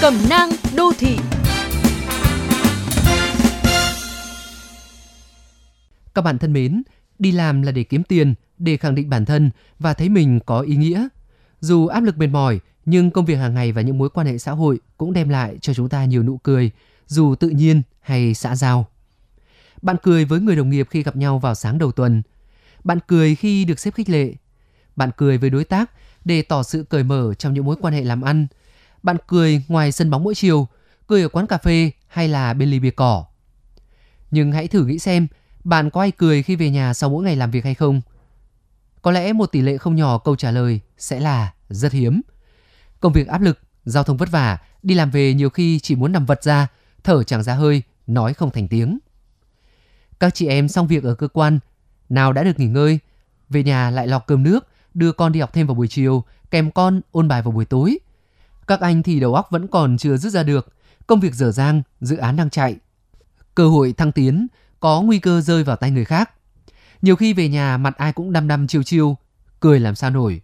Cẩm nang đô thị Các bạn thân mến, đi làm là để kiếm tiền, để khẳng định bản thân và thấy mình có ý nghĩa. Dù áp lực mệt mỏi, nhưng công việc hàng ngày và những mối quan hệ xã hội cũng đem lại cho chúng ta nhiều nụ cười, dù tự nhiên hay xã giao. Bạn cười với người đồng nghiệp khi gặp nhau vào sáng đầu tuần. Bạn cười khi được xếp khích lệ. Bạn cười với đối tác để tỏ sự cởi mở trong những mối quan hệ làm ăn. Bạn cười ngoài sân bóng mỗi chiều, cười ở quán cà phê hay là bên ly bia cỏ. Nhưng hãy thử nghĩ xem, bạn có ai cười khi về nhà sau mỗi ngày làm việc hay không? Có lẽ một tỷ lệ không nhỏ câu trả lời sẽ là rất hiếm. Công việc áp lực, giao thông vất vả, đi làm về nhiều khi chỉ muốn nằm vật ra, thở chẳng ra hơi, nói không thành tiếng. Các chị em xong việc ở cơ quan, nào đã được nghỉ ngơi, về nhà lại lọc cơm nước, đưa con đi học thêm vào buổi chiều, kèm con ôn bài vào buổi tối. Các anh thì đầu óc vẫn còn chưa rút ra được, công việc dở dang, dự án đang chạy. Cơ hội thăng tiến có nguy cơ rơi vào tay người khác. Nhiều khi về nhà mặt ai cũng đăm đăm chiêu chiêu, cười làm sao nổi.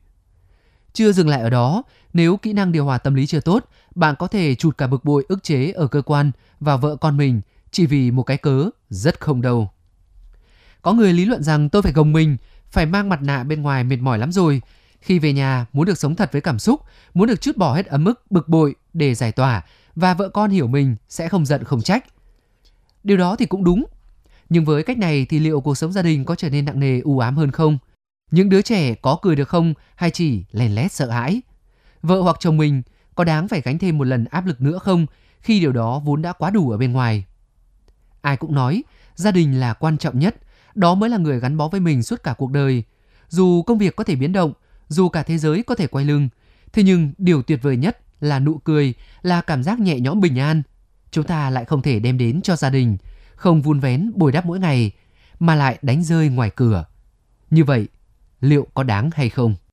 Chưa dừng lại ở đó, nếu kỹ năng điều hòa tâm lý chưa tốt, bạn có thể chụt cả bực bội ức chế ở cơ quan và vợ con mình chỉ vì một cái cớ rất không đâu. Có người lý luận rằng tôi phải gồng mình, phải mang mặt nạ bên ngoài mệt mỏi lắm rồi. Khi về nhà muốn được sống thật với cảm xúc, muốn được chút bỏ hết ấm ức, bực bội để giải tỏa và vợ con hiểu mình sẽ không giận không trách. Điều đó thì cũng đúng. Nhưng với cách này thì liệu cuộc sống gia đình có trở nên nặng nề u ám hơn không? Những đứa trẻ có cười được không hay chỉ lèn lét sợ hãi? Vợ hoặc chồng mình có đáng phải gánh thêm một lần áp lực nữa không khi điều đó vốn đã quá đủ ở bên ngoài? Ai cũng nói gia đình là quan trọng nhất, đó mới là người gắn bó với mình suốt cả cuộc đời. Dù công việc có thể biến động, dù cả thế giới có thể quay lưng, thế nhưng điều tuyệt vời nhất là nụ cười, là cảm giác nhẹ nhõm bình an. Chúng ta lại không thể đem đến cho gia đình, không vun vén bồi đắp mỗi ngày, mà lại đánh rơi ngoài cửa. Như vậy, liệu có đáng hay không?